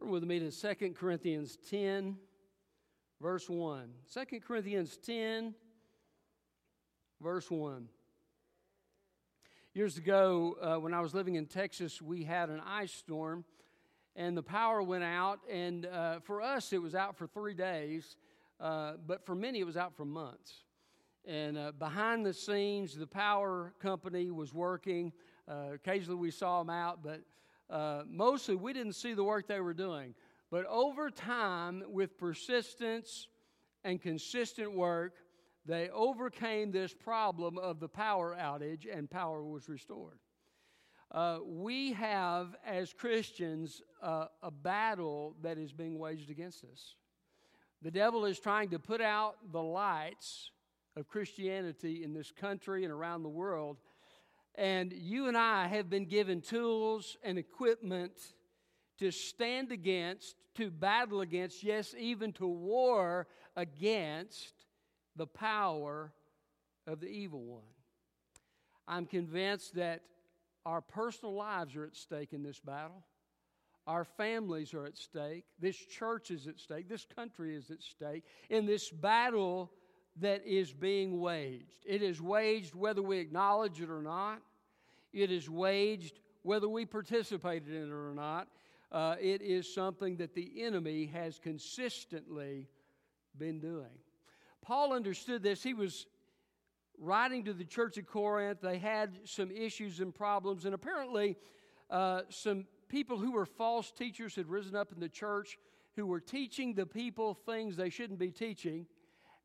Turn with me to 2 Corinthians 10, verse 1. 2 Corinthians 10, verse 1. Years ago, uh, when I was living in Texas, we had an ice storm, and the power went out. And uh, for us, it was out for three days, uh, but for many, it was out for months. And uh, behind the scenes, the power company was working. Uh, occasionally, we saw them out, but uh, mostly we didn't see the work they were doing. But over time, with persistence and consistent work, they overcame this problem of the power outage and power was restored. Uh, we have, as Christians, uh, a battle that is being waged against us. The devil is trying to put out the lights of Christianity in this country and around the world and you and I have been given tools and equipment to stand against, to battle against, yes, even to war against the power of the evil one. I'm convinced that our personal lives are at stake in this battle. Our families are at stake. This church is at stake. This country is at stake in this battle that is being waged. It is waged whether we acknowledge it or not. It is waged whether we participated in it or not. Uh, it is something that the enemy has consistently been doing. Paul understood this. He was writing to the church of Corinth. They had some issues and problems, and apparently, uh, some people who were false teachers had risen up in the church who were teaching the people things they shouldn't be teaching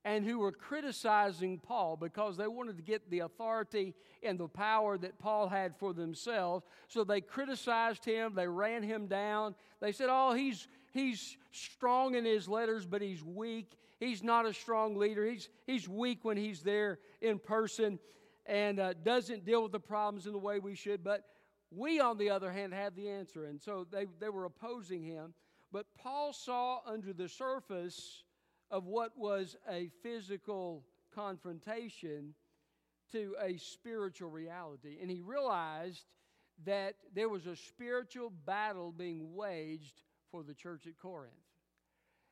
and who were criticizing Paul because they wanted to get the authority and the power that Paul had for themselves. So they criticized him, they ran him down. They said, Oh, he's, he's strong in his letters, but he's weak. He's not a strong leader. He's, he's weak when he's there in person and uh, doesn't deal with the problems in the way we should. But we, on the other hand, have the answer. And so they, they were opposing him. But Paul saw under the surface of what was a physical confrontation to a spiritual reality. And he realized that there was a spiritual battle being waged for the church at Corinth.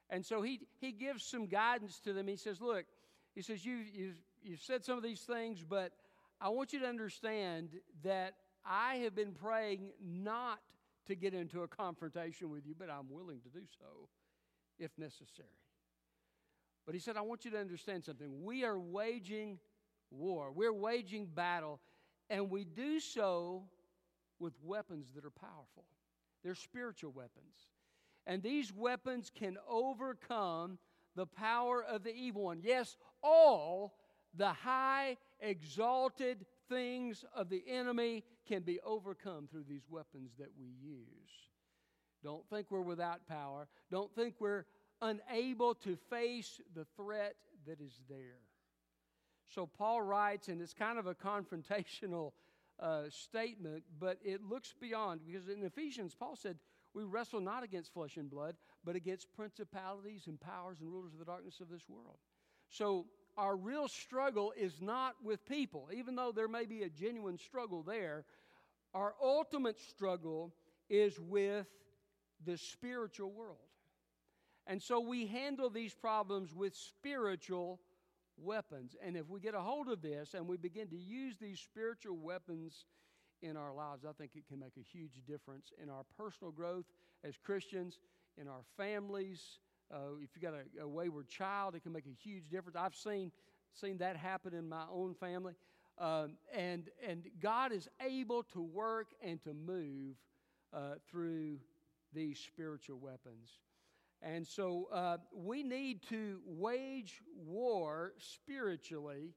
And so he, he gives some guidance to them. He says, Look, he says, you, you, You've said some of these things, but I want you to understand that I have been praying not to get into a confrontation with you, but I'm willing to do so if necessary. But he said, I want you to understand something. We are waging war, we're waging battle, and we do so with weapons that are powerful. They're spiritual weapons. And these weapons can overcome the power of the evil one. Yes, all the high, exalted things of the enemy can be overcome through these weapons that we use. Don't think we're without power. Don't think we're unable to face the threat that is there. So Paul writes, and it's kind of a confrontational uh, statement, but it looks beyond, because in Ephesians, Paul said, We wrestle not against flesh and blood, but against principalities and powers and rulers of the darkness of this world. So our real struggle is not with people, even though there may be a genuine struggle there. Our ultimate struggle is with the spiritual world. And so we handle these problems with spiritual weapons. And if we get a hold of this and we begin to use these spiritual weapons in our lives, I think it can make a huge difference in our personal growth as Christians, in our families. Uh, if you've got a, a, wayward child, it can make a huge difference. I've seen, seen that happen in my own family. Um, and, and God is able to work and to move uh, through these spiritual weapons. And so uh, we need to wage war spiritually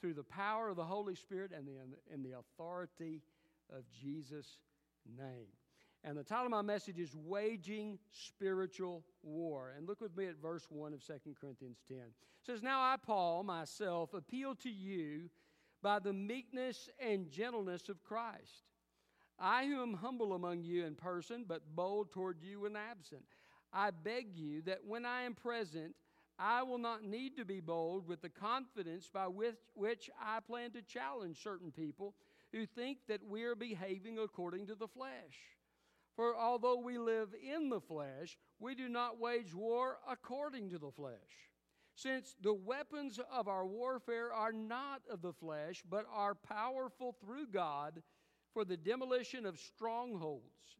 through the power of the Holy Spirit and the, and the authority of Jesus' name. And the title of my message is Waging Spiritual War. And look with me at verse 1 of 2 Corinthians 10. It says, Now I, Paul, myself, appeal to you by the meekness and gentleness of Christ. I who am humble among you in person, but bold toward you when absent. I beg you that when I am present, I will not need to be bold with the confidence by which, which I plan to challenge certain people who think that we are behaving according to the flesh. For although we live in the flesh, we do not wage war according to the flesh. Since the weapons of our warfare are not of the flesh, but are powerful through God for the demolition of strongholds.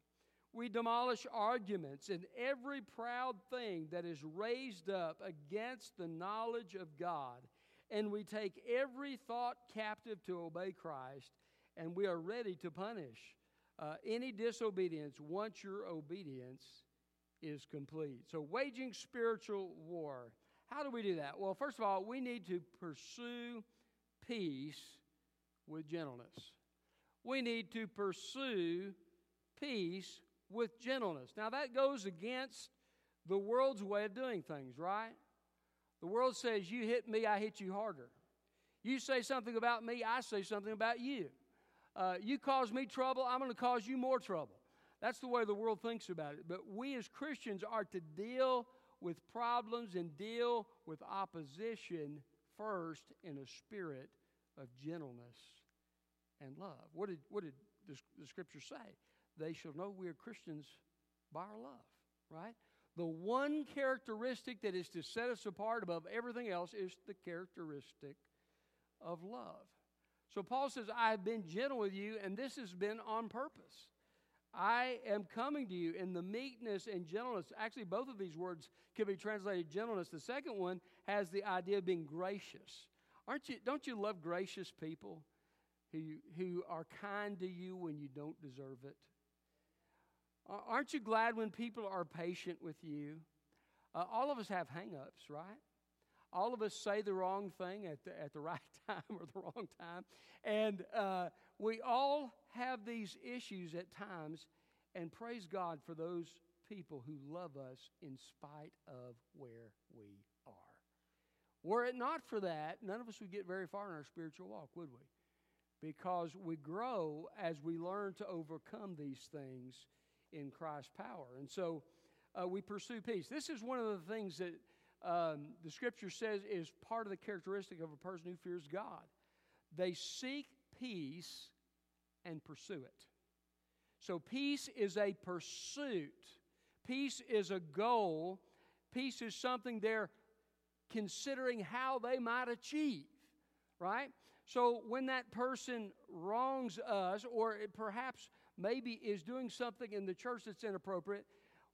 We demolish arguments and every proud thing that is raised up against the knowledge of God, and we take every thought captive to obey Christ, and we are ready to punish uh, any disobedience once your obedience is complete. So, waging spiritual war. How do we do that? Well, first of all, we need to pursue peace with gentleness. We need to pursue peace with gentleness. Now, that goes against the world's way of doing things, right? The world says, You hit me, I hit you harder. You say something about me, I say something about you uh, you cause me trouble, I'm going to cause you more trouble. That's the way the world thinks about it. But we as Christians are to deal with problems and deal with opposition first in a spirit of gentleness and love. What did, what did the, the scripture say? They shall know we are Christians by our love, right? The one characteristic that is to set us apart above everything else is the characteristic of love. So Paul says, I have been gentle with you, and this has been on purpose. I am coming to you in the meekness and gentleness. Actually, both of these words can be translated gentleness. The second one has the idea of being gracious. Aren't you, don't you love gracious people who, who are kind to you when you don't deserve it? Aren't you glad when people are patient with you? Uh, all of us have hang ups, right? all of us say the wrong thing at the, at the right time or the wrong time. And uh, we all have these issues at times. And praise God for those people who love us in spite of where we are. Were it not for that, none of us would get very far in our spiritual walk, would we? Because we grow as we learn to overcome these things in Christ's power. And so uh, we pursue peace. This is one of the things that um, the scripture says is part of the characteristic of a person who fears God. They seek peace and pursue it. So, peace is a pursuit, peace is a goal, peace is something they're considering how they might achieve, right? So, when that person wrongs us, or perhaps maybe is doing something in the church that's inappropriate,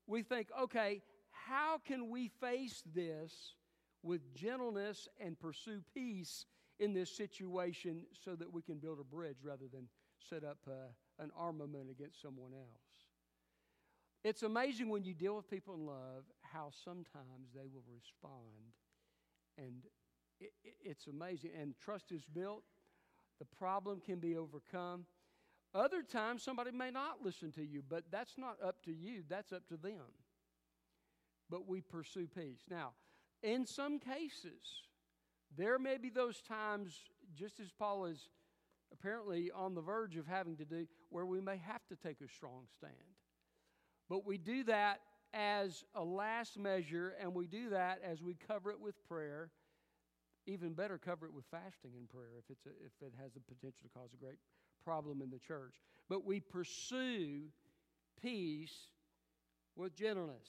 we think, okay, how can we face this with gentleness and pursue peace in this situation so that we can build a bridge rather than set up uh, an armament against someone else? It's amazing when you deal with people in love how sometimes they will respond. And it, it, it's amazing. And trust is built, the problem can be overcome. Other times, somebody may not listen to you, but that's not up to you, that's up to them but we pursue peace. Now, in some cases, there may be those times, just as Paul is apparently on the verge of having to do, where we may have to take a strong stand. But we do that as a last measure, and we do that as we cover it with prayer. Even better, cover it with fasting and prayer if, it's a, if it has the potential to cause a great problem in the church. But we pursue peace with gentleness.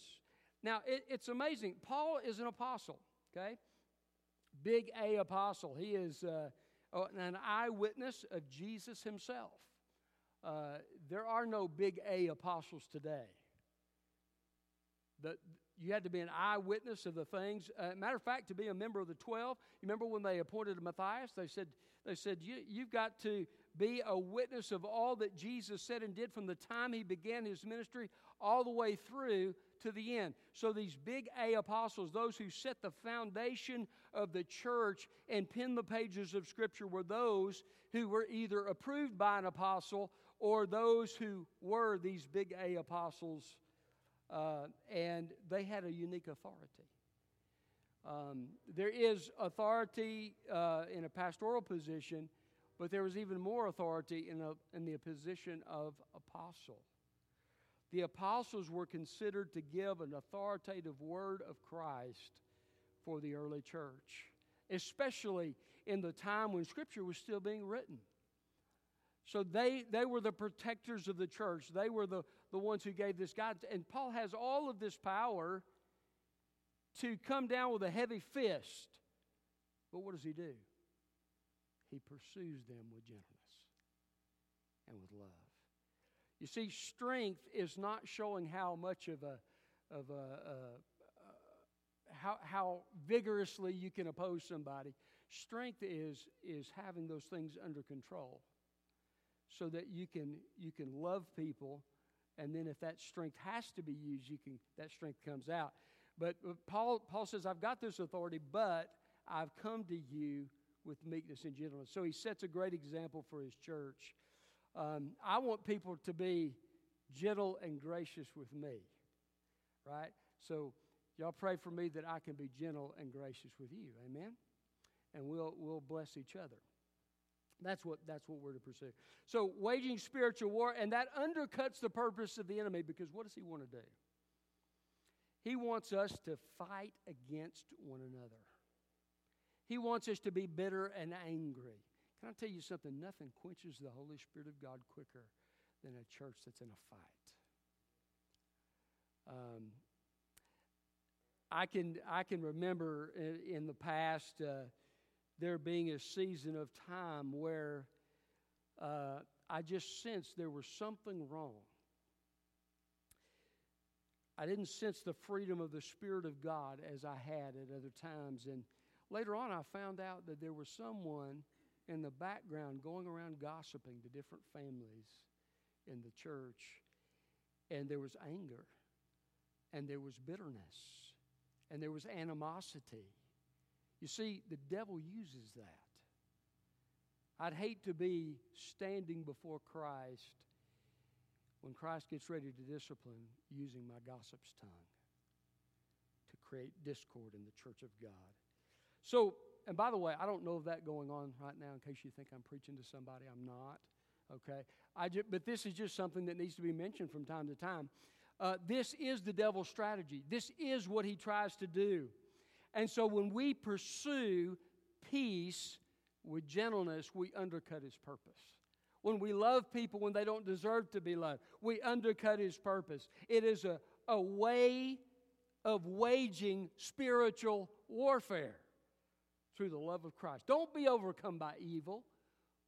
Now, it, it's amazing. Paul is an apostle, okay? Big A apostle. He is uh, an eyewitness of Jesus himself. Uh, there are no big A apostles today. The, you had to be an eyewitness of the things. Uh, matter of fact, to be a member of the 12, you remember when they appointed Matthias? They said, they said you, you've got to be a witness of all that Jesus said and did from the time he began his ministry all the way through to the end. So, these big A apostles, those who set the foundation of the church and penned the pages of Scripture, were those who were either approved by an apostle or those who were these big A apostles, uh, and they had a unique authority. Um, there is authority uh, in a pastoral position, but there was even more authority in, a, in the position of apostle the apostles were considered to give an authoritative word of Christ for the early church, especially in the time when Scripture was still being written. So they, they were the protectors of the church. They were the, the ones who gave this guidance. And Paul has all of this power to come down with a heavy fist. But what does he do? He pursues them with gentleness and with love. You see, strength is not showing how much of a of a, a, a how how vigorously you can oppose somebody. Strength is is having those things under control, so that you can you can love people, and then if that strength has to be used, you can that strength comes out. But Paul Paul says, "I've got this authority, but I've come to you with meekness and gentleness." So he sets a great example for his church. Um, I want people to be gentle and gracious with me, right? So y'all pray for me that I can be gentle and gracious with you. Amen. And we'll we'll bless each other. That's what that's what we're to pursue. So waging spiritual war, and that undercuts the purpose of the enemy because what does he want to do? He wants us to fight against one another. He wants us to be bitter and angry. Can I tell you something? Nothing quenches the Holy Spirit of God quicker than a church that's in a fight. Um, I can I can remember in, in the past uh, there being a season of time where uh, I just sensed there was something wrong. I didn't sense the freedom of the Spirit of God as I had at other times, and later on I found out that there was someone in the background going around gossiping to different families in the church. And there was anger, and there was bitterness, and there was animosity. You see, the devil uses that. I'd hate to be standing before Christ when Christ gets ready to discipline using my gossip's tongue to create discord in the church of God. So, and by the way, I don't know of that going on right now in case you think I'm preaching to somebody. I'm not. Okay? I but this is just something that needs to be mentioned from time to time. Uh, this is the devil's strategy. This is what he tries to do. And so when we pursue peace with gentleness, we undercut his purpose. When we love people when they don't deserve to be loved, we undercut his purpose. It is a, a way of waging spiritual warfare through the love of Christ. Don't be overcome by evil,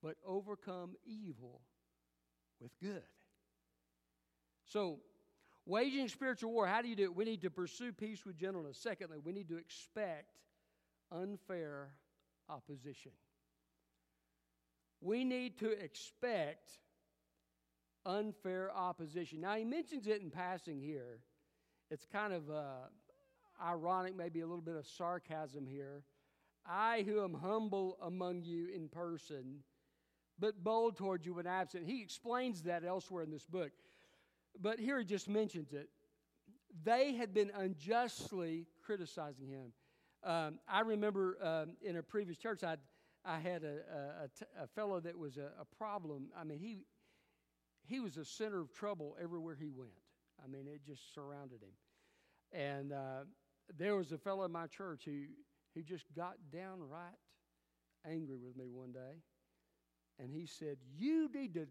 but overcome evil with good. So, waging spiritual war, how do you do it? We need to pursue peace with gentleness. Secondly, we need to expect unfair opposition. We need to expect unfair opposition. Now, he mentions it in passing here. It's kind of uh, ironic, maybe a little bit of sarcasm here. I who am humble among you in person, but bold toward you when absent. He explains that elsewhere in this book. But here he just mentions it. They had been unjustly criticizing him. Um, I remember um, in a previous church, I'd, I had a fellow that was a, a problem. I mean, he, he was a center of trouble everywhere he went. I mean, it just surrounded him. And uh, there was a fellow in my church who he just got downright angry with me one day. And he said, You need to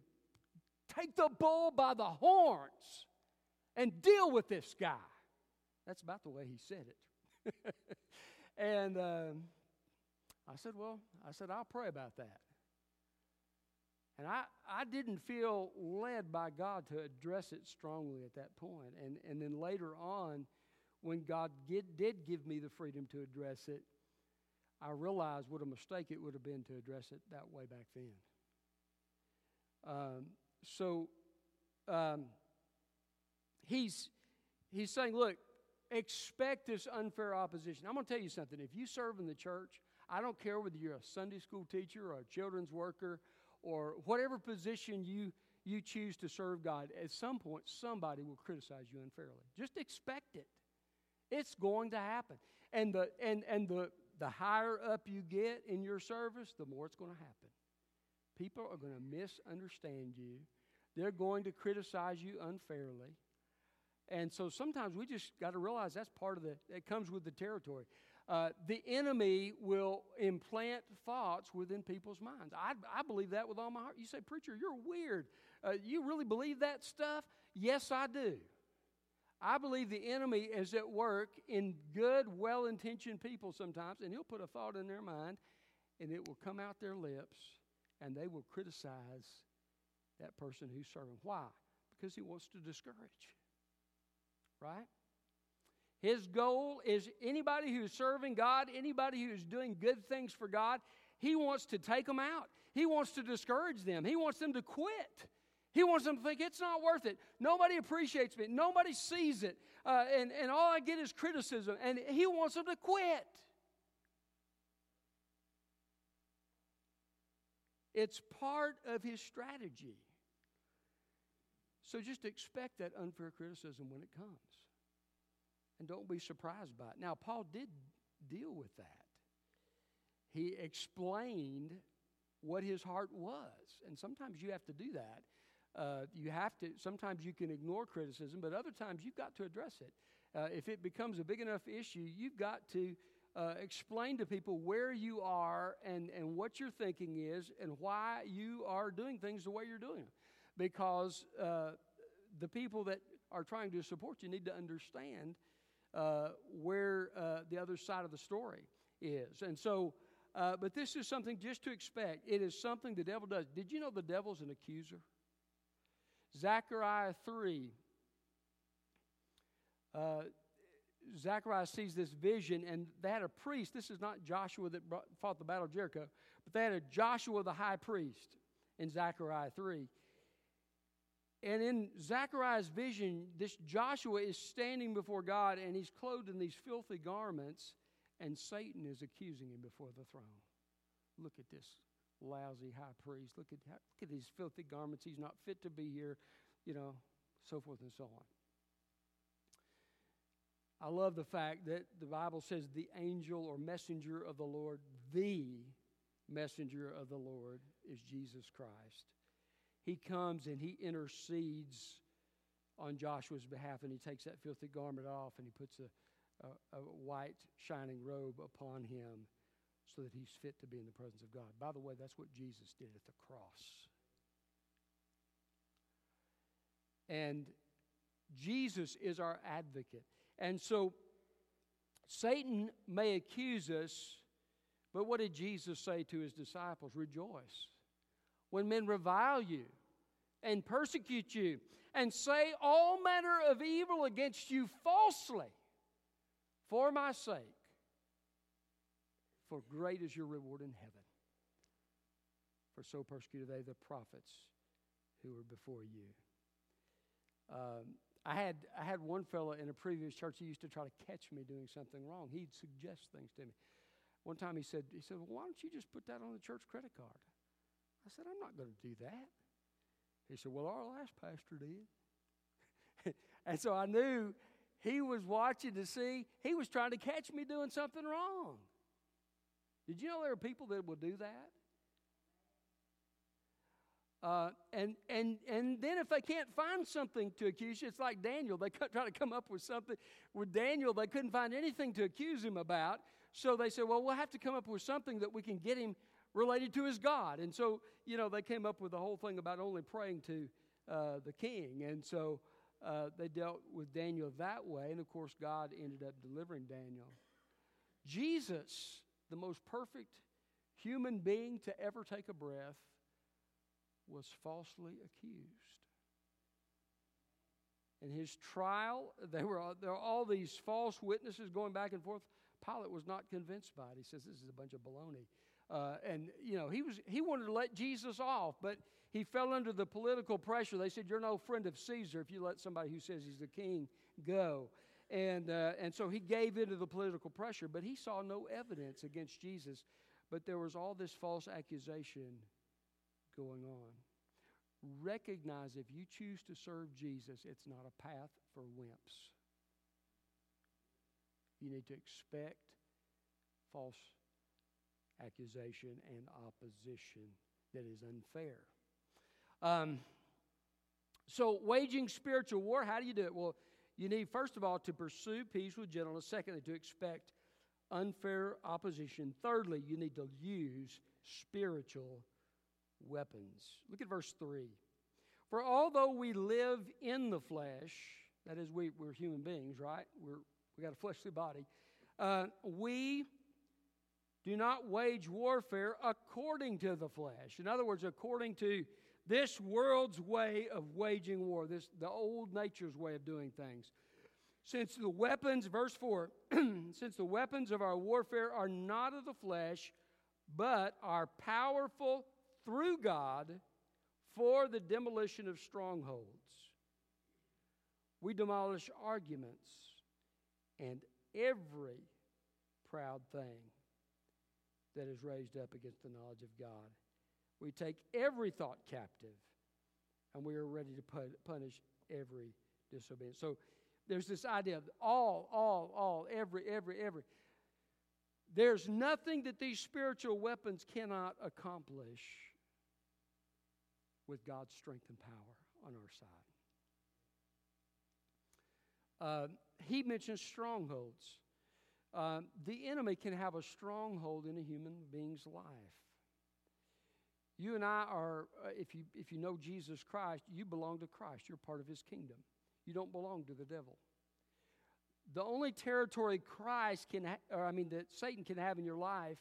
take the bull by the horns and deal with this guy. That's about the way he said it. and um, I said, Well, I said, I'll pray about that. And I, I didn't feel led by God to address it strongly at that point. And, and then later on, when God get, did give me the freedom to address it, I realized what a mistake it would have been to address it that way back then. Um, so um, he's, he's saying, look, expect this unfair opposition. I'm going to tell you something. If you serve in the church, I don't care whether you're a Sunday school teacher or a children's worker or whatever position you, you choose to serve God, at some point somebody will criticize you unfairly. Just expect it. It's going to happen. And the, and, and the, the higher up you get in your service, the more it's going to happen. People are going to misunderstand you. They're going to criticize you unfairly. And so sometimes we just got to realize that's part of the, it comes with the territory. Uh, the enemy will implant thoughts within people's minds. I, I believe that with all my heart. You say, Preacher, you're weird. Uh, you really believe that stuff? Yes, I do. I believe the enemy is at work in good, well intentioned people sometimes, and he'll put a thought in their mind, and it will come out their lips, and they will criticize that person who's serving. Why? Because he wants to discourage. Right? His goal is anybody who's serving God, anybody who's doing good things for God, he wants to take them out. He wants to discourage them. He wants them to quit. He wants them to think it's not worth it. Nobody appreciates me. Nobody sees it. Uh, and, and all I get is criticism. And he wants them to quit. It's part of his strategy. So just expect that unfair criticism when it comes. And don't be surprised by it. Now, Paul did deal with that. He explained what his heart was. And sometimes you have to do that. Uh, you have to, sometimes you can ignore criticism, but other times you've got to address it. Uh, if it becomes a big enough issue, you've got to uh, explain to people where you are and, and what your thinking is and why you are doing things the way you're doing them. Because uh, the people that are trying to support you need to understand uh, where uh, the other side of the story is. And so, uh, but this is something just to expect. It is something the devil does. Did you know the devil's an accuser? Zechariah 3. Uh, Zechariah sees this vision, and they had a priest. This is not Joshua that brought, fought the battle of Jericho, but they had a Joshua the high priest in Zechariah 3. And in Zechariah's vision, this Joshua is standing before God and he's clothed in these filthy garments, and Satan is accusing him before the throne. Look at this lousy high priest. Look at, look at these filthy garments. He's not fit to be here, you know, so forth and so on. I love the fact that the Bible says the angel or messenger of the Lord, the messenger of the Lord, is Jesus Christ he comes and he intercedes on Joshua's behalf and he takes that filthy garment off and he puts a, a, a, white shining robe upon him so that he's fit to be in the presence of God. By the way, that's what Jesus did at the cross. And Jesus is our advocate. And so Satan may accuse us, but what did Jesus say to his disciples? Rejoice when men revile you and persecute you and say all manner of evil against you falsely for my sake. For great is your reward in heaven. For so persecuted they the prophets who were before you. Um, I had, I had one fellow in a previous church, he used to try to catch me doing something wrong. He'd suggest things to me. One time he said, he said, well, why don't you just put that on the church credit card? I said, I'm not going to do that. He said, Well, our last pastor did. and so I knew he was watching to see, he was trying to catch me doing something wrong. Did you know there are people that will do that? Uh, and, and, and then if they can't find something to accuse you, it's like Daniel. They try to come up with something. With Daniel, they couldn't find anything to accuse him about. So they said, well, we'll have to come up with something that we can get him related to his God. And so, you know, they came up with the whole thing about only praying to uh, the king. And so uh, they dealt with Daniel that way. And of course, God ended up delivering Daniel. Jesus, the most perfect human being to ever take a breath, was falsely accused. In his trial, there were, there were all these false witnesses going back and forth. Pilate was not convinced by it. He says, This is a bunch of baloney. Uh, and you know he was he wanted to let jesus off but he fell under the political pressure they said you're no friend of caesar if you let somebody who says he's the king go and uh, and so he gave into the political pressure but he saw no evidence against jesus but there was all this false accusation going on recognize if you choose to serve jesus it's not a path for wimps you need to expect false accusation and opposition that is unfair. Um, so, waging spiritual war, how do you do it? Well, you need, first of all, to pursue peace with gentleness. Secondly, to expect unfair opposition. Thirdly, you need to use spiritual weapons. Look at verse 3. For although we live in the flesh, that is, we, we're human beings, right? We're, we got a fleshly body. Uh, we do not wage warfare according to the flesh. In other words, according to this world's way of waging war, this the old nature's way of doing things. Since the weapons, verse 4, since the weapons of our warfare are not of the flesh, but are powerful through God for the demolition of strongholds. We demolish arguments and every proud thing that is raised up against the knowledge of God. We take every thought captive and we are ready to punish every disobedience. So there's this idea of all, all, all, every, every, every. There's nothing that these spiritual weapons cannot accomplish with God's strength and power on our side. Uh, he mentions strongholds. Uh, the enemy can have a stronghold in a human being's life. You and I are, uh, if, you, if you know Jesus Christ, you belong to Christ. You're part of his kingdom. You don't belong to the devil. The only territory Christ can, ha- or I mean, that Satan can have in your life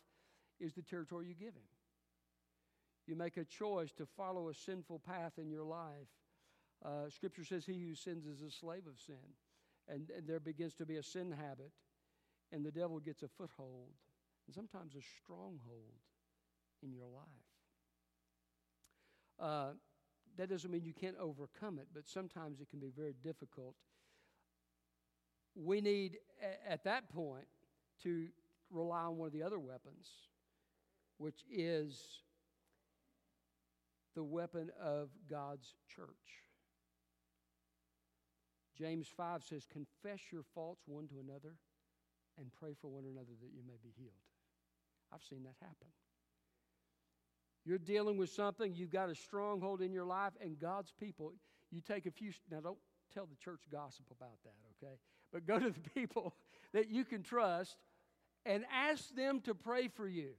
is the territory you give him. You make a choice to follow a sinful path in your life. Uh, scripture says, He who sins is a slave of sin. And, and there begins to be a sin habit, and the devil gets a foothold, and sometimes a stronghold in your life. Uh, that doesn't mean you can't overcome it, but sometimes it can be very difficult. We need, at that point, to rely on one of the other weapons, which is the weapon of God's church. James 5 says, Confess your faults one to another and pray for one another that you may be healed. I've seen that happen. You're dealing with something, you've got a stronghold in your life, and God's people, you take a few, now don't tell the church gossip about that, okay? But go to the people that you can trust and ask them to pray for you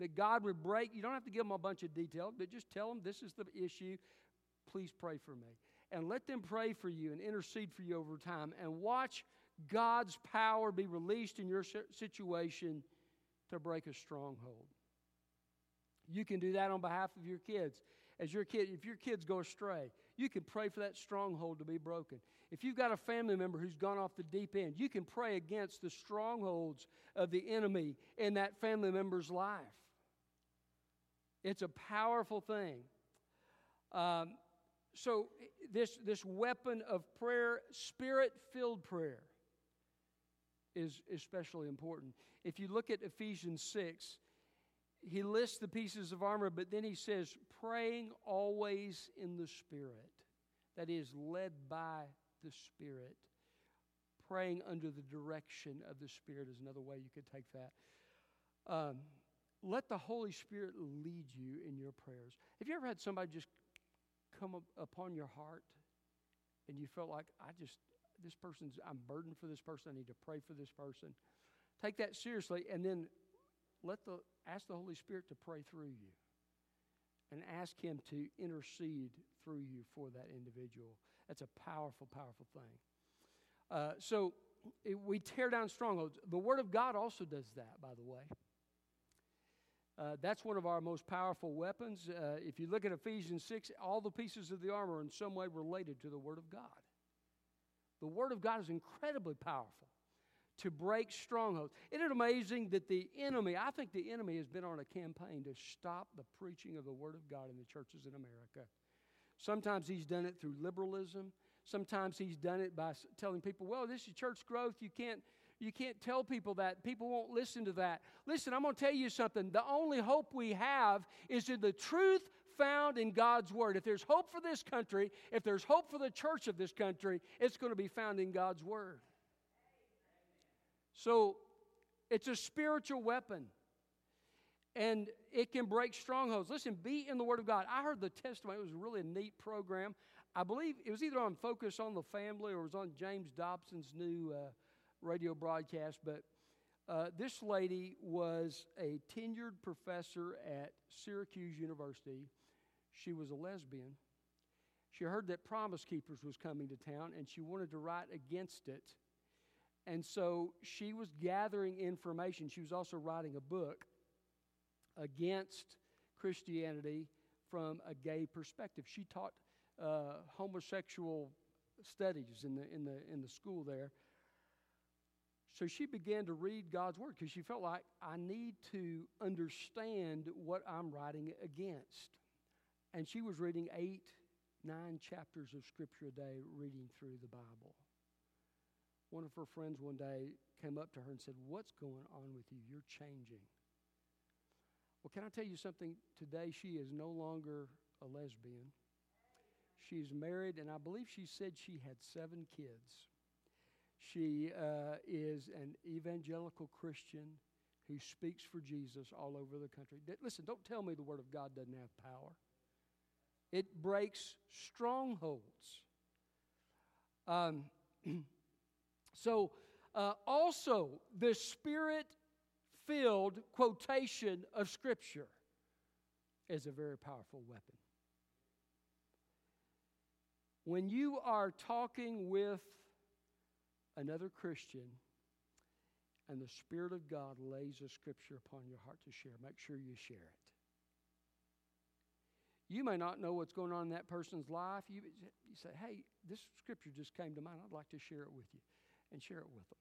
that God would break. You don't have to give them a bunch of detail, but just tell them this is the issue. Please pray for me. And let them pray for you and intercede for you over time and watch God's power be released in your situation to break a stronghold. You can do that on behalf of your kids. As your kid, if your kids go astray, you can pray for that stronghold to be broken. If you've got a family member who's gone off the deep end, you can pray against the strongholds of the enemy in that family member's life. It's a powerful thing. Um, so, this, this weapon of prayer, spirit filled prayer, is especially important. If you look at Ephesians 6, he lists the pieces of armor, but then he says, praying always in the Spirit. That is, led by the Spirit. Praying under the direction of the Spirit is another way you could take that. Um, let the Holy Spirit lead you in your prayers. Have you ever had somebody just come up upon your heart and you felt like, I just, this person's, I'm burdened for this person, I need to pray for this person? Take that seriously and then let the, ask the Holy Spirit to pray through you and ask Him to intercede through you for that individual. That's a powerful, powerful thing. Uh, so it, we tear down strongholds. The Word of God also does that, by the way. Uh, that's one of our most powerful weapons. Uh, if you look at Ephesians 6, all the pieces of the armor are in some way related to the Word of God. The Word of God is incredibly powerful to break strongholds. Isn't it amazing that the enemy, I think the enemy has been on a campaign to stop the preaching of the Word of God in the churches in America. Sometimes he's done it through liberalism. Sometimes he's done it by telling people, well, this is church growth. You can't, you can't tell people that. People won't listen to that. Listen, I'm going to tell you something. The only hope we have is in the truth found in God's Word. If there's hope for this country, if there's hope for the church of this country, it's going to be found in God's Word. So it's a spiritual weapon. And it can break strongholds. Listen, be in the Word of God. I heard the testimony. It was really a neat program. I believe it was either on Focus on the Family or it was on James Dobson's new uh, radio broadcast. But uh, this lady was a tenured professor at Syracuse University. She was a lesbian. She heard that Promise Keepers was coming to town and she wanted to write against it. And so she was gathering information. She was also writing a book against Christianity from a gay perspective. She taught uh, homosexual studies in the, in, the, in the school there. So she began to read God's Word because she felt like I need to understand what I'm writing against. And she was reading eight, nine chapters of Scripture a day, reading through the Bible. One of her friends one day came up to her and said, What's going on with you? You're changing. Well, can I tell you something? Today, she is no longer a lesbian. She's married, and I believe she said she had seven kids. She uh, is an evangelical Christian who speaks for Jesus all over the country. Listen, don't tell me the Word of God doesn't have power. It breaks strongholds. Um, so, uh, also, the Spirit filled quotation of Scripture is a very powerful weapon. When you are talking with another Christian and the Spirit of God lays a Scripture upon your heart to share, make sure you share it. You may not know what's going on in that person's life. You, you say, hey, this Scripture just came to mind. I'd like to share it with you and share it with them.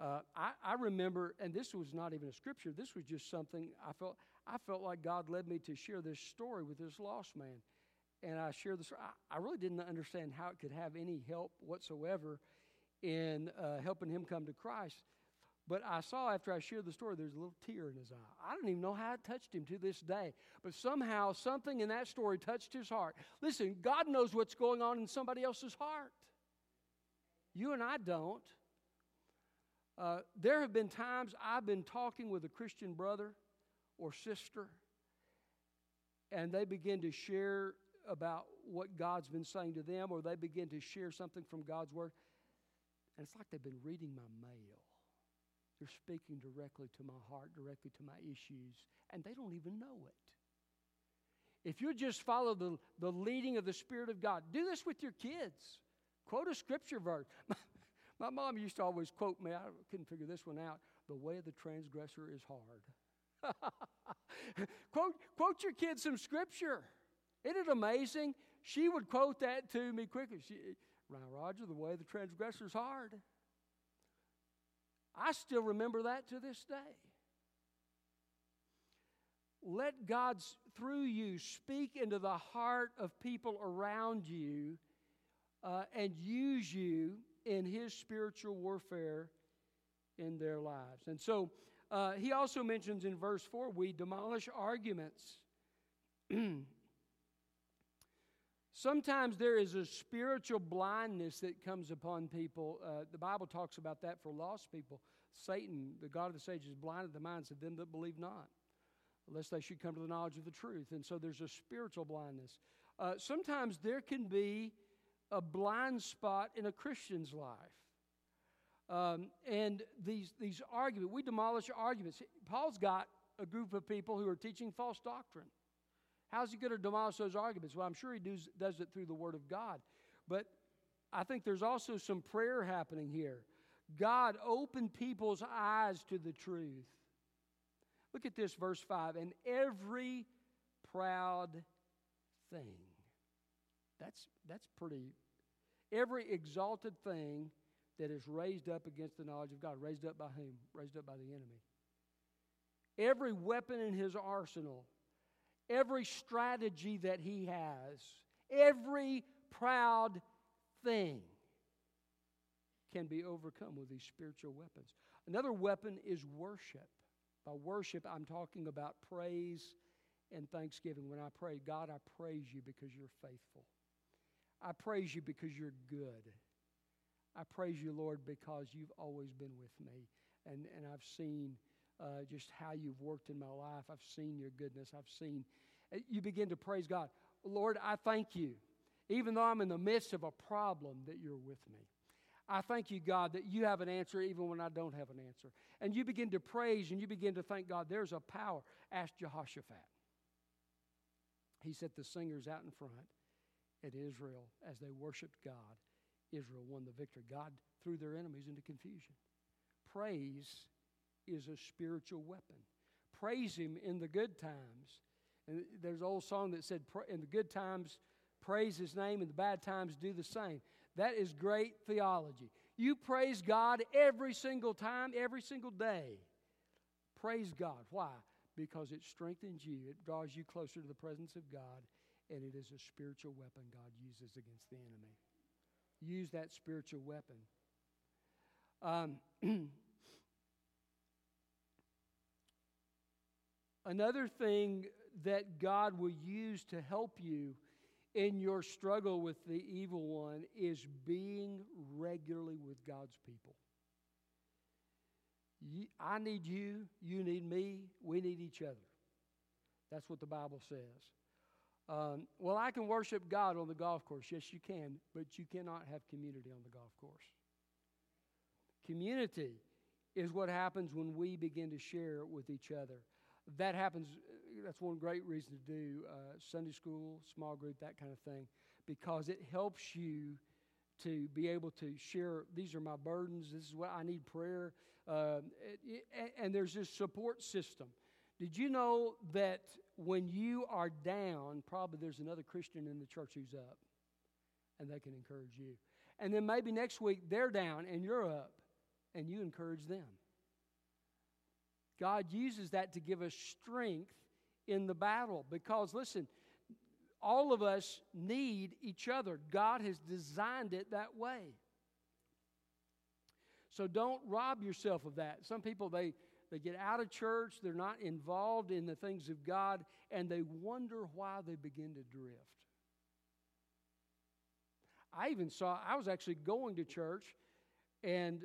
Uh, I, I, remember, and this was not even a scripture. This was just something I felt. I felt like God led me to share this story with this lost man, and I shared this. I, I really didn't understand how it could have any help whatsoever in uh, helping him come to Christ. But I saw after I shared the story, there's a little tear in his eye. I don't even know how it touched him to this day. But somehow, something in that story touched his heart. Listen, God knows what's going on in somebody else's heart. You and I don't. Uh, there have been times I've been talking with a Christian brother or sister, and they begin to share about what God's been saying to them, or they begin to share something from God's Word, and it's like they've been reading my mail. They're speaking directly to my heart, directly to my issues, and they don't even know it. If you just follow the, the leading of the Spirit of God, do this with your kids. Quote a scripture verse. My mom used to always quote me, I couldn't figure this one out the way of the transgressor is hard. quote, quote your kids some scripture. Isn't it amazing? She would quote that to me quickly. She, Roger, the way of the transgressor is hard. I still remember that to this day. Let God, through you, speak into the heart of people around you uh, and use you in his spiritual warfare in their lives. And so uh, he also mentions in verse 4 we demolish arguments. Sometimes there is a spiritual blindness that comes upon people. Uh, the Bible talks about that for lost people. Satan, the God of the sages, blinded the minds of them that believe not, lest they should come to the knowledge of the truth. And so there's a spiritual blindness. Uh, sometimes there can be a blind spot in a Christian's life. Um, and these, these arguments, we demolish arguments. Paul's got a group of people who are teaching false doctrine. How's he going to demolish those arguments? Well, I'm sure he does, does it through the Word of God. But I think there's also some prayer happening here. God, open people's eyes to the truth. Look at this, verse 5. And every proud thing. That's, that's pretty Every exalted thing that is raised up against the knowledge of God. Raised up by whom? Raised up by the enemy. Every weapon in his arsenal, every strategy that he has, every proud thing can be overcome with these spiritual weapons. Another weapon is worship. By worship, I'm talking about praise and thanksgiving. When I pray, God, I praise you because you're faithful. I praise you because you're good. I praise you, Lord, because you've always been with me. And, and I've seen uh, just how you've worked in my life. I've seen your goodness. I've seen, uh, you begin to praise God. Lord, I thank you. Even though I'm in the midst of a problem, that you're with me. I thank you, God, that you have an answer even when I don't have an answer. And you begin to praise and you begin to thank God. There's a power. Ask Jehoshaphat. He set the singers out in front at Israel as they worshiped God. Israel won the victory. God threw their enemies into confusion. Praise is a spiritual weapon. Praise Him in the good times. And there's an old song that said, In the good times, praise His name, in the bad times, do the same. That is great theology. You praise God every single time, every single day. Praise God. Why? Because it strengthens you, it draws you closer to the presence of God, and it is a spiritual weapon God uses against the enemy. Use that spiritual weapon. Um, another thing that God will use to help you in your struggle with the evil one is being regularly with God's people. I need you, you need me, we need each other. That's what the Bible says. Um, well, I can worship God on the golf course. Yes, you can, but you cannot have community on the golf course. Community is what happens when we begin to share with each other. That happens, that's one great reason to do uh, Sunday school, small group, that kind of thing, because it helps you to be able to share these are my burdens, this is what I need prayer. Uh, and there's this support system. Did you know that when you are down, probably there's another Christian in the church who's up and they can encourage you? And then maybe next week they're down and you're up and you encourage them. God uses that to give us strength in the battle because, listen, all of us need each other. God has designed it that way. So don't rob yourself of that. Some people, they, they get out of church, they're not involved in the things of God, and they wonder why they begin to drift. I even saw, I was actually going to church, and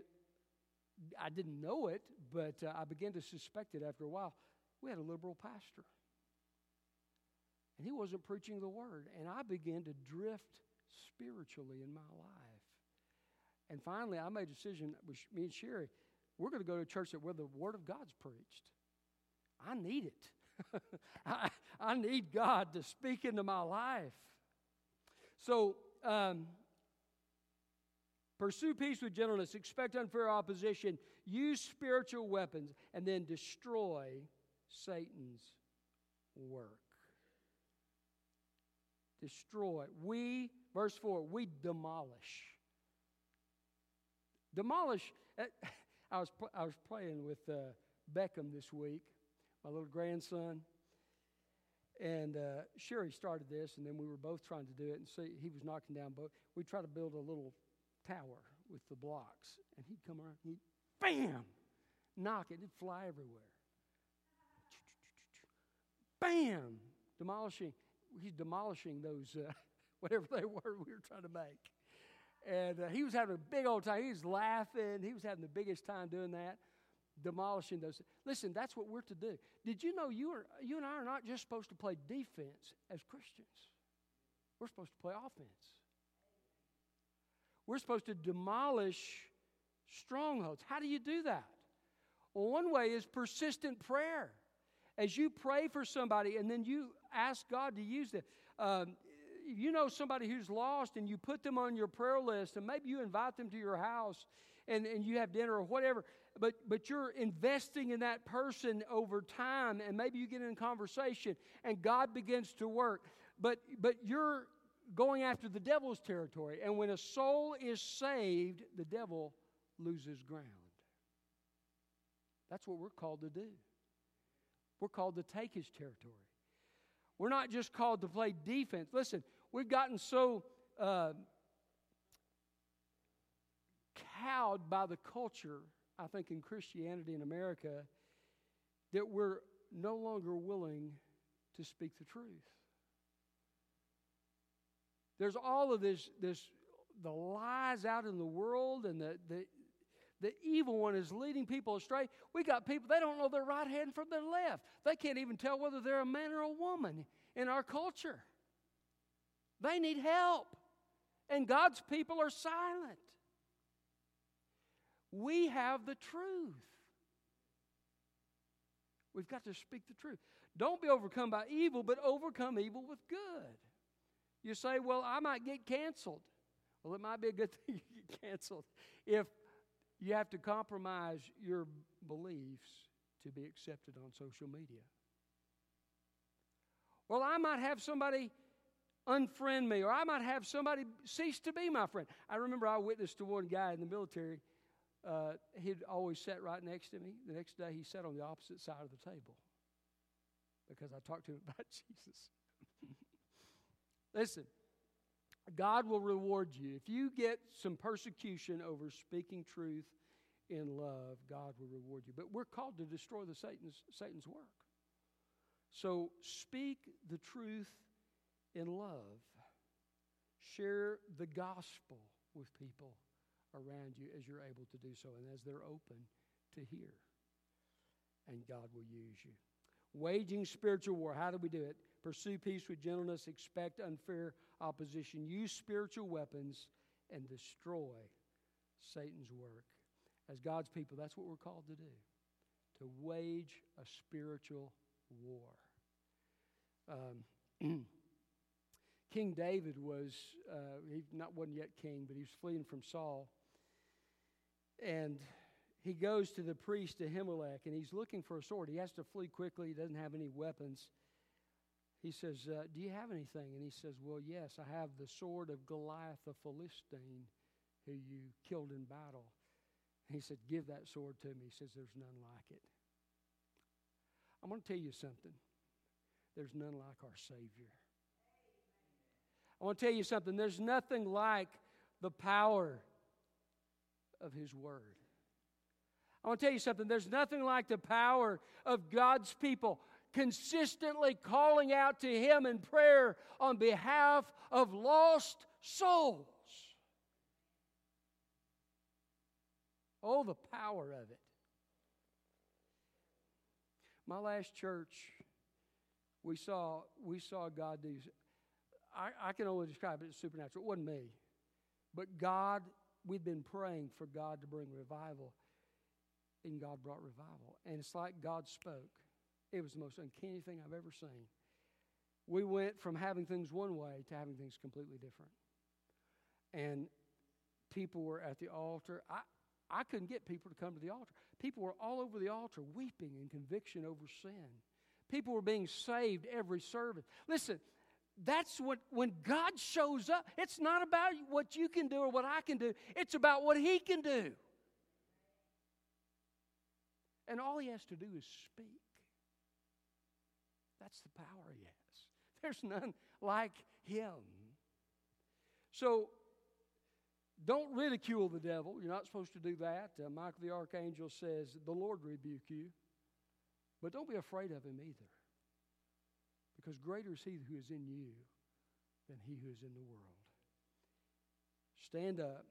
I didn't know it, but uh, I began to suspect it after a while. We had a liberal pastor, and he wasn't preaching the word, and I began to drift spiritually in my life. And finally, I made a decision with me and Sherry we're going to go to a church that where the Word of God's preached. I need it. I, I, need God to speak into my life. So, um, pursue peace with gentleness, expect unfair opposition, use spiritual weapons, and then destroy Satan's work. Destroy. We, verse 4, we demolish. Demolish. Eh, I was, I was playing with uh, Beckham this week, my little grandson. And uh, Sherry started this, and then we were both trying to do it. And see, he was knocking down both. We tried to build a little tower with the blocks, and he'd come around, he'd bam, knock it, it'd fly everywhere. Bam, demolishing. He's demolishing those, uh, whatever they were we were trying to make. And uh, he was having a big old time. He was laughing. He was having the biggest time doing that, demolishing those. Listen, that's what we're to do. Did you know you, are, you and I are not just supposed to play defense as Christians? We're supposed to play offense. We're supposed to demolish strongholds. How do you do that? Well, one way is persistent prayer. As you pray for somebody and then you ask God to use them. Um, you know somebody who's lost and you put them on your prayer list and maybe you invite them to your house and, and you have dinner or whatever, but, but you're investing in that person over time and maybe you get in conversation and God begins to work. But, but you're going after the devil's territory. And when a soul is saved, the devil loses ground. That's what we're called to do. We're called to take his territory. We're not just called to play defense. Listen, we've gotten so uh, cowed by the culture, I think, in Christianity in America, that we're no longer willing to speak the truth. There's all of this, this the lies out in the world and the, the, the evil one is leading people astray. We got people, they don't know their right hand from their left. They can't even tell whether they're a man or a woman in our culture. They need help. And God's people are silent. We have the truth. We've got to speak the truth. Don't be overcome by evil, but overcome evil with good. You say, well, I might get canceled. Well, it might be a good thing you get canceled if you have to compromise your beliefs to be accepted on social media. Well, I might have somebody unfriend me, or I might have somebody cease to be my friend. I remember I witnessed to one guy in the military. Uh, he'd always sat right next to me. The next day, he sat on the opposite side of the table because I talked to him about Jesus. Listen, God will reward you. If you get some persecution over speaking truth in love, God will reward you. But we're called to destroy the Satan's, Satan's work. So speak the truth in love. Share the gospel with people around you as you're able to do so and as they're open to hear. And God will use you. Waging spiritual war. How do we do it? Pursue peace with gentleness, expect unfair opposition, use spiritual weapons, and destroy Satan's work. As God's people, that's what we're called to do to wage a spiritual war. Um, king David was, uh, he not wasn't yet king, but he was fleeing from Saul. And he goes to the priest Ahimelech and he's looking for a sword. He has to flee quickly, he doesn't have any weapons. He says, uh, Do you have anything? And he says, Well, yes, I have the sword of Goliath the Philistine, who you killed in battle. And he said, Give that sword to me. He says, There's none like it. I'm going to tell you something. There's none like our Savior. I want to tell you something. There's nothing like the power of His Word. I want to tell you something. There's nothing like the power of God's people consistently calling out to Him in prayer on behalf of lost souls. Oh, the power of it. My last church, we saw, we saw God do, I, I can only describe it as supernatural. It wasn't me. But God, we've been praying for God to bring revival, and God brought revival. And it's like God spoke. It was the most uncanny thing I've ever seen. We went from having things one way to having things completely different. And people were at the altar. I, I couldn't get people to come to the altar. People were all over the altar weeping in conviction over sin. People were being saved every service. Listen, that's what, when God shows up, it's not about what you can do or what I can do, it's about what He can do. And all He has to do is speak. That's the power he has. There's none like him. So don't ridicule the devil. You're not supposed to do that. Uh, Michael the archangel says, The Lord rebuke you. But don't be afraid of him either. Because greater is he who is in you than he who is in the world. Stand up,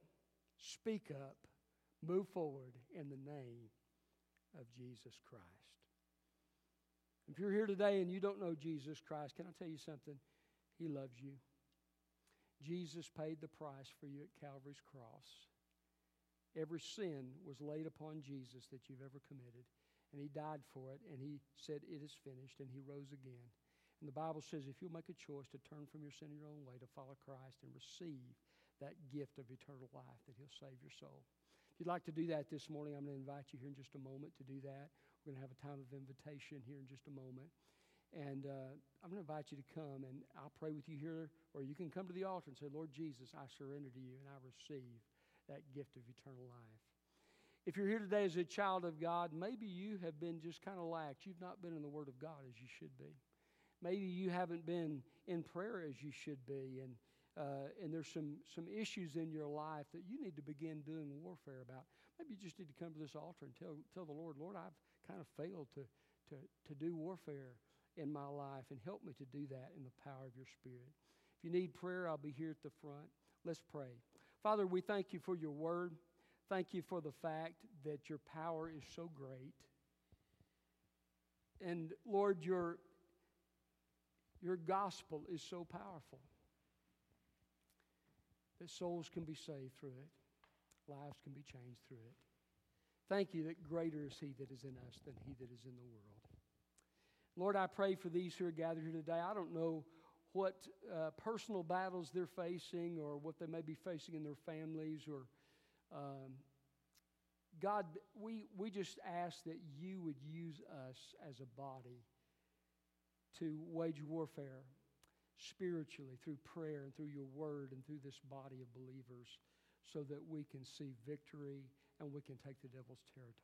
speak up, move forward in the name of Jesus Christ. If you're here today and you don't know Jesus Christ, can I tell you something? He loves you. Jesus paid the price for you at Calvary's cross. Every sin was laid upon Jesus that you've ever committed, and He died for it, and He said, It is finished, and He rose again. And the Bible says if you'll make a choice to turn from your sin your own way, to follow Christ and receive that gift of eternal life, that He'll save your soul. If you'd like to do that this morning, I'm going to invite you here in just a moment to do that. We're going to have a time of invitation here in just a moment. And uh, I'm going to invite you to come, and I'll pray with you here, or you can come to the altar and say, Lord Jesus, I surrender to you, and I receive that gift of eternal life. If you're here today as a child of God, maybe you have been just kind of lax. You've not been in the Word of God as you should be. Maybe you haven't been in prayer as you should be, and uh, and there's some some issues in your life that you need to begin doing warfare about. Maybe you just need to come to this altar and tell tell the Lord, Lord, I've kind of failed to, to, to do warfare in my life and help me to do that in the power of your Spirit. If you need prayer, I'll be here at the front. Let's pray. Father, we thank you for your word. Thank you for the fact that your power is so great. And Lord, your, your gospel is so powerful that souls can be saved through it, lives can be changed through it. Thank you that greater is He that is in us than He that is in the world. Lord, I pray for these who are gathered here today. I don't know what uh, personal battles they're facing or what they may be facing in their families or um, God, we, we just ask that you would use us as a body to wage warfare spiritually through prayer and through your word and through this body of believers so that we can see victory and we can take the devil's territory.